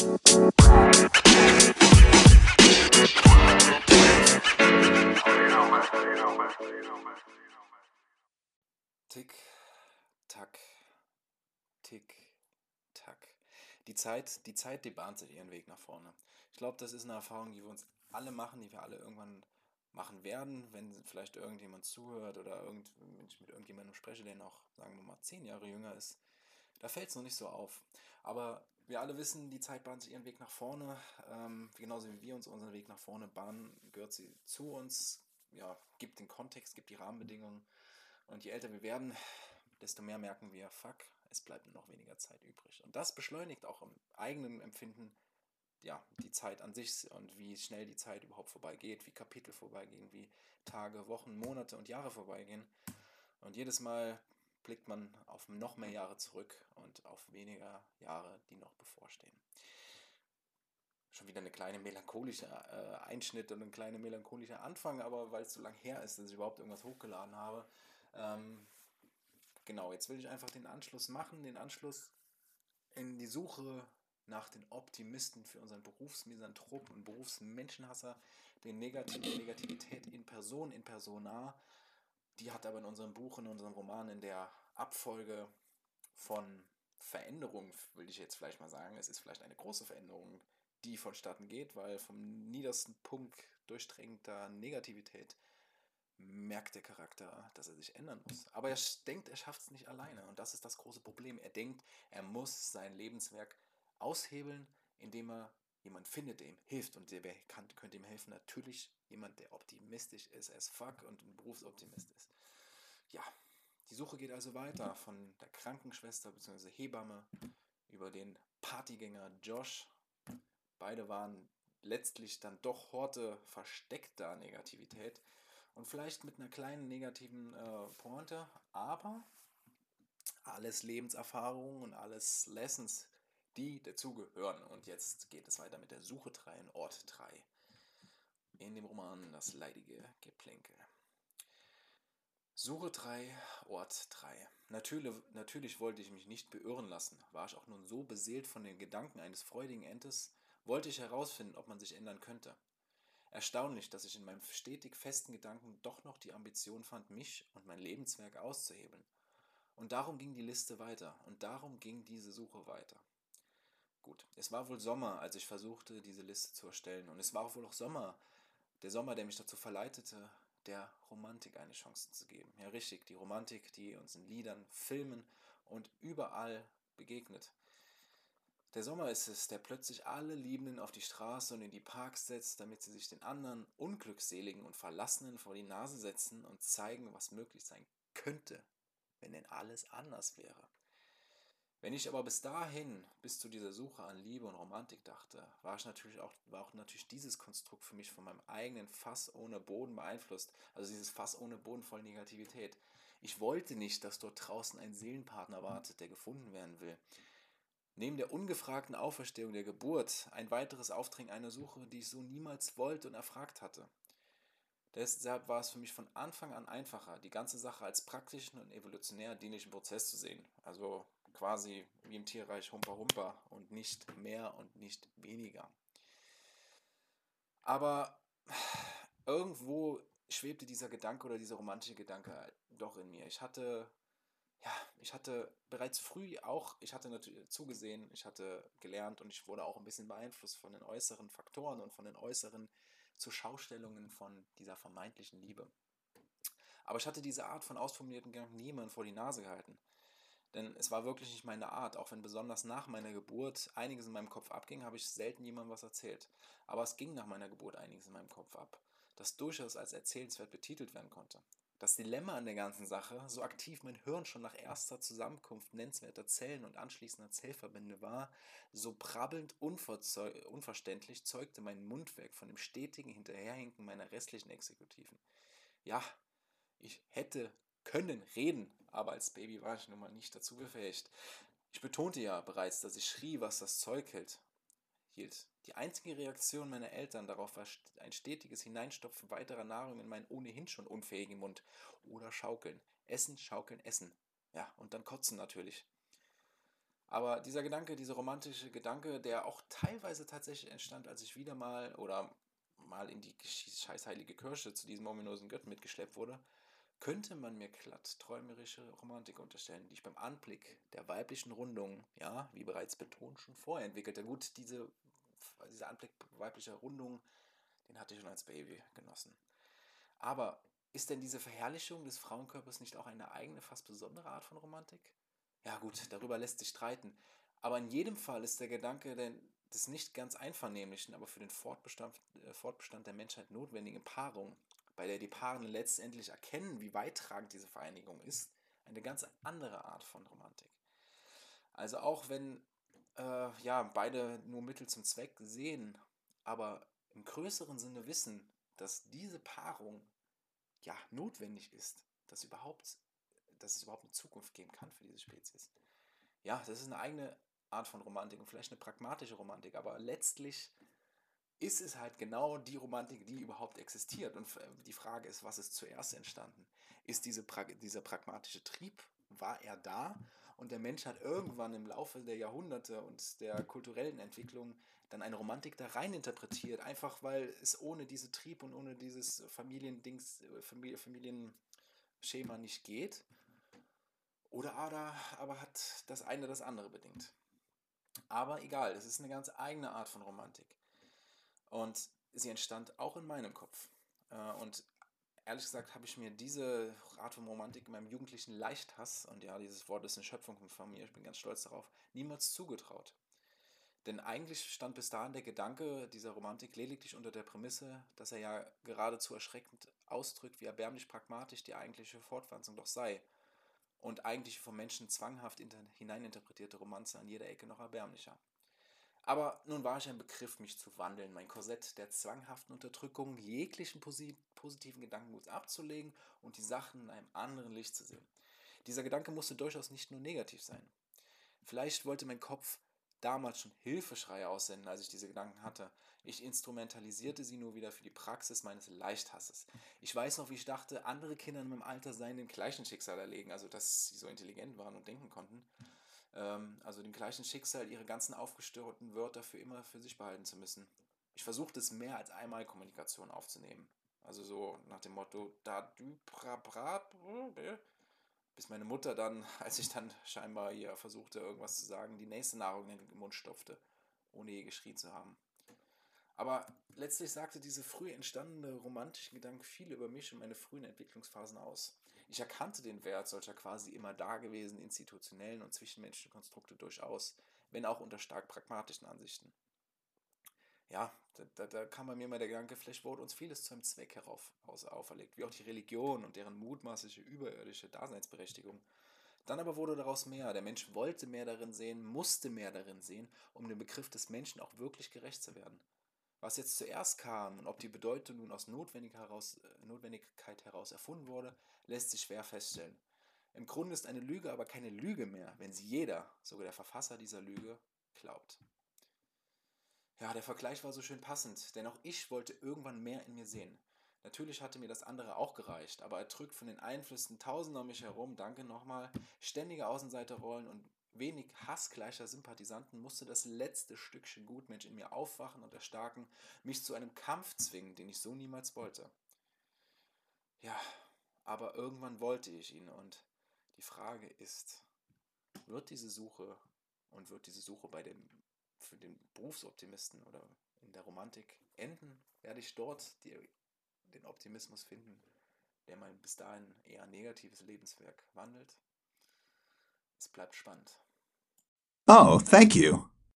Tick, tack, tick, tack. Die Zeit, die Zeit, die bahnt sich ihren Weg nach vorne. Ich glaube, das ist eine Erfahrung, die wir uns alle machen, die wir alle irgendwann machen werden, wenn vielleicht irgendjemand zuhört oder irgend, wenn ich mit irgendjemandem spreche, der noch, sagen wir mal, zehn Jahre jünger ist. Da fällt es noch nicht so auf. Aber wir alle wissen, die Zeit bahnt sich ihren Weg nach vorne. Ähm, genauso wie wir uns unseren Weg nach vorne bahnen, gehört sie zu uns, ja, gibt den Kontext, gibt die Rahmenbedingungen. Und je älter wir werden, desto mehr merken wir, fuck, es bleibt noch weniger Zeit übrig. Und das beschleunigt auch im eigenen Empfinden ja, die Zeit an sich und wie schnell die Zeit überhaupt vorbeigeht, wie Kapitel vorbeigehen, wie Tage, Wochen, Monate und Jahre vorbeigehen. Und jedes Mal blickt man auf noch mehr Jahre zurück und auf weniger Jahre, die noch bevorstehen. Schon wieder eine kleine melancholische äh, Einschnitt und ein kleiner melancholischer Anfang, aber weil es so lange her ist, dass ich überhaupt irgendwas hochgeladen habe, ähm, genau, jetzt will ich einfach den Anschluss machen, den Anschluss in die Suche nach den Optimisten für unseren Berufsmisanthrop und Berufsmenschenhasser, den Negativ Negativität in Person, in Persona. Die hat aber in unserem Buch, in unserem Roman, in der Abfolge von Veränderungen, will ich jetzt vielleicht mal sagen, es ist vielleicht eine große Veränderung, die vonstatten geht, weil vom niedersten Punkt durchdrängter Negativität merkt der Charakter, dass er sich ändern muss. Aber er denkt, er schafft es nicht alleine. Und das ist das große Problem. Er denkt, er muss sein Lebenswerk aushebeln, indem er jemand findet, der ihm hilft. Und der könnte ihm helfen. Natürlich jemand, der optimistisch ist as fuck und ein Berufsoptimist ist. Ja, die Suche geht also weiter von der Krankenschwester bzw. Hebamme über den Partygänger Josh. Beide waren letztlich dann doch Horte versteckter Negativität und vielleicht mit einer kleinen negativen äh, Pointe, aber alles Lebenserfahrungen und alles Lessons, die dazugehören. Und jetzt geht es weiter mit der Suche 3 in Ort 3. In dem Roman Das leidige Geplänkel. Suche 3, Ort 3. Natürlich, natürlich wollte ich mich nicht beirren lassen. War ich auch nun so beseelt von den Gedanken eines freudigen Entes, wollte ich herausfinden, ob man sich ändern könnte. Erstaunlich, dass ich in meinem stetig festen Gedanken doch noch die Ambition fand, mich und mein Lebenswerk auszuhebeln. Und darum ging die Liste weiter und darum ging diese Suche weiter. Gut, es war wohl Sommer, als ich versuchte, diese Liste zu erstellen. Und es war wohl auch Sommer, der Sommer, der mich dazu verleitete, der Romantik eine Chance zu geben. Ja, richtig, die Romantik, die uns in Liedern, Filmen und überall begegnet. Der Sommer ist es, der plötzlich alle Liebenden auf die Straße und in die Parks setzt, damit sie sich den anderen Unglückseligen und Verlassenen vor die Nase setzen und zeigen, was möglich sein könnte, wenn denn alles anders wäre. Wenn ich aber bis dahin, bis zu dieser Suche an Liebe und Romantik dachte, war, ich natürlich auch, war auch natürlich dieses Konstrukt für mich von meinem eigenen Fass ohne Boden beeinflusst. Also dieses Fass ohne Boden voll Negativität. Ich wollte nicht, dass dort draußen ein Seelenpartner wartet, der gefunden werden will. Neben der ungefragten Auferstehung der Geburt ein weiteres Aufdrängen einer Suche, die ich so niemals wollte und erfragt hatte. Deshalb war es für mich von Anfang an einfacher, die ganze Sache als praktischen und evolutionär dienlichen Prozess zu sehen. Also quasi wie im Tierreich Humpa Humpa und nicht mehr und nicht weniger. Aber irgendwo schwebte dieser Gedanke oder dieser romantische Gedanke doch in mir. Ich hatte ja, ich hatte bereits früh auch, ich hatte natürlich zugesehen, ich hatte gelernt und ich wurde auch ein bisschen beeinflusst von den äußeren Faktoren und von den äußeren Zuschaustellungen von dieser vermeintlichen Liebe. Aber ich hatte diese Art von ausformulierten Gedanken niemand vor die Nase gehalten. Denn es war wirklich nicht meine Art, auch wenn besonders nach meiner Geburt einiges in meinem Kopf abging, habe ich selten jemandem was erzählt. Aber es ging nach meiner Geburt einiges in meinem Kopf ab, das durchaus als erzählenswert betitelt werden konnte. Das Dilemma an der ganzen Sache, so aktiv mein Hirn schon nach erster Zusammenkunft nennenswerter Zellen und anschließender Zellverbände war, so brabbelnd unverständlich zeugte mein Mundwerk von dem stetigen Hinterherhinken meiner restlichen Exekutiven. Ja, ich hätte können reden, aber als Baby war ich nun mal nicht dazu befähigt. Ich betonte ja bereits, dass ich schrie, was das Zeug hält, hielt. Die einzige Reaktion meiner Eltern darauf war ein stetiges Hineinstopfen weiterer Nahrung in meinen ohnehin schon unfähigen Mund. Oder schaukeln. Essen, schaukeln, essen. Ja, und dann kotzen natürlich. Aber dieser Gedanke, dieser romantische Gedanke, der auch teilweise tatsächlich entstand, als ich wieder mal oder mal in die scheißheilige Kirche zu diesem ominösen Götten mitgeschleppt wurde, könnte man mir glatt träumerische Romantik unterstellen, die ich beim Anblick der weiblichen Rundung, ja, wie bereits betont, schon vorher entwickelte. Gut, diese, dieser Anblick weiblicher Rundung, den hatte ich schon als Baby genossen. Aber ist denn diese Verherrlichung des Frauenkörpers nicht auch eine eigene, fast besondere Art von Romantik? Ja gut, darüber lässt sich streiten. Aber in jedem Fall ist der Gedanke des nicht ganz einvernehmlichen, aber für den Fortbestand, äh, Fortbestand der Menschheit notwendigen Paarung bei der die Paare letztendlich erkennen, wie weittragend diese Vereinigung ist, eine ganz andere Art von Romantik. Also auch wenn äh, ja, beide nur Mittel zum Zweck sehen, aber im größeren Sinne wissen, dass diese Paarung ja notwendig ist, dass, überhaupt, dass es überhaupt eine Zukunft geben kann für diese Spezies. Ja, das ist eine eigene Art von Romantik und vielleicht eine pragmatische Romantik, aber letztlich ist es halt genau die Romantik, die überhaupt existiert. Und die Frage ist, was ist zuerst entstanden? Ist diese pra dieser pragmatische Trieb, war er da? Und der Mensch hat irgendwann im Laufe der Jahrhunderte und der kulturellen Entwicklung dann eine Romantik da rein interpretiert, einfach weil es ohne diese Trieb und ohne dieses Familiendings, Familie, Familienschema nicht geht. Oder aber, aber hat das eine das andere bedingt. Aber egal, es ist eine ganz eigene Art von Romantik. Und sie entstand auch in meinem Kopf. Äh, und ehrlich gesagt habe ich mir diese Art von Romantik in meinem jugendlichen Leichthass, und ja, dieses Wort ist eine Schöpfung von mir, ich bin ganz stolz darauf, niemals zugetraut. Denn eigentlich stand bis dahin der Gedanke dieser Romantik lediglich unter der Prämisse, dass er ja geradezu erschreckend ausdrückt, wie erbärmlich pragmatisch die eigentliche Fortpflanzung doch sei. Und eigentlich vom Menschen zwanghaft hineininterpretierte Romanze an jeder Ecke noch erbärmlicher. Aber nun war ich ein Begriff, mich zu wandeln, mein Korsett der zwanghaften Unterdrückung, jeglichen positiven Gedankengut abzulegen und die Sachen in einem anderen Licht zu sehen. Dieser Gedanke musste durchaus nicht nur negativ sein. Vielleicht wollte mein Kopf damals schon Hilfeschreie aussenden, als ich diese Gedanken hatte. Ich instrumentalisierte sie nur wieder für die Praxis meines Leichthasses. Ich weiß noch, wie ich dachte, andere Kinder in meinem Alter seien dem gleichen Schicksal erlegen, also dass sie so intelligent waren und denken konnten also dem gleichen Schicksal, ihre ganzen aufgestörten Wörter für immer für sich behalten zu müssen. Ich versuchte es mehr als einmal Kommunikation aufzunehmen. Also so nach dem Motto, da du bra bra, bis meine Mutter dann, als ich dann scheinbar hier versuchte, irgendwas zu sagen, die nächste Nahrung in den Mund stopfte, ohne je geschrien zu haben. Aber letztlich sagte diese früh entstandene romantische Gedanke viel über mich und meine frühen Entwicklungsphasen aus. Ich erkannte den Wert solcher quasi immer dagewesenen institutionellen und zwischenmenschlichen Konstrukte durchaus, wenn auch unter stark pragmatischen Ansichten. Ja, da, da, da kam bei mir mal der Gedanke, vielleicht wurde uns vieles zu einem Zweck herauf auferlegt, wie auch die Religion und deren mutmaßliche überirdische Daseinsberechtigung. Dann aber wurde daraus mehr. Der Mensch wollte mehr darin sehen, musste mehr darin sehen, um dem Begriff des Menschen auch wirklich gerecht zu werden. Was jetzt zuerst kam und ob die Bedeutung nun aus Notwendigkeit heraus, äh, Notwendigkeit heraus erfunden wurde, lässt sich schwer feststellen. Im Grunde ist eine Lüge aber keine Lüge mehr, wenn sie jeder, sogar der Verfasser dieser Lüge, glaubt. Ja, der Vergleich war so schön passend, denn auch ich wollte irgendwann mehr in mir sehen. Natürlich hatte mir das andere auch gereicht, aber erdrückt von den Einflüssen tausender um mich herum, danke nochmal, ständige Außenseiterrollen und wenig hassgleicher Sympathisanten musste das letzte Stückchen Gutmensch in mir aufwachen und erstarken, mich zu einem Kampf zwingen, den ich so niemals wollte. Ja, aber irgendwann wollte ich ihn und die Frage ist, wird diese Suche und wird diese Suche bei dem für den Berufsoptimisten oder in der Romantik enden? Werde ich dort die, den Optimismus finden, der mein bis dahin eher negatives Lebenswerk wandelt? Es bleibt spannend. Oh, thank you.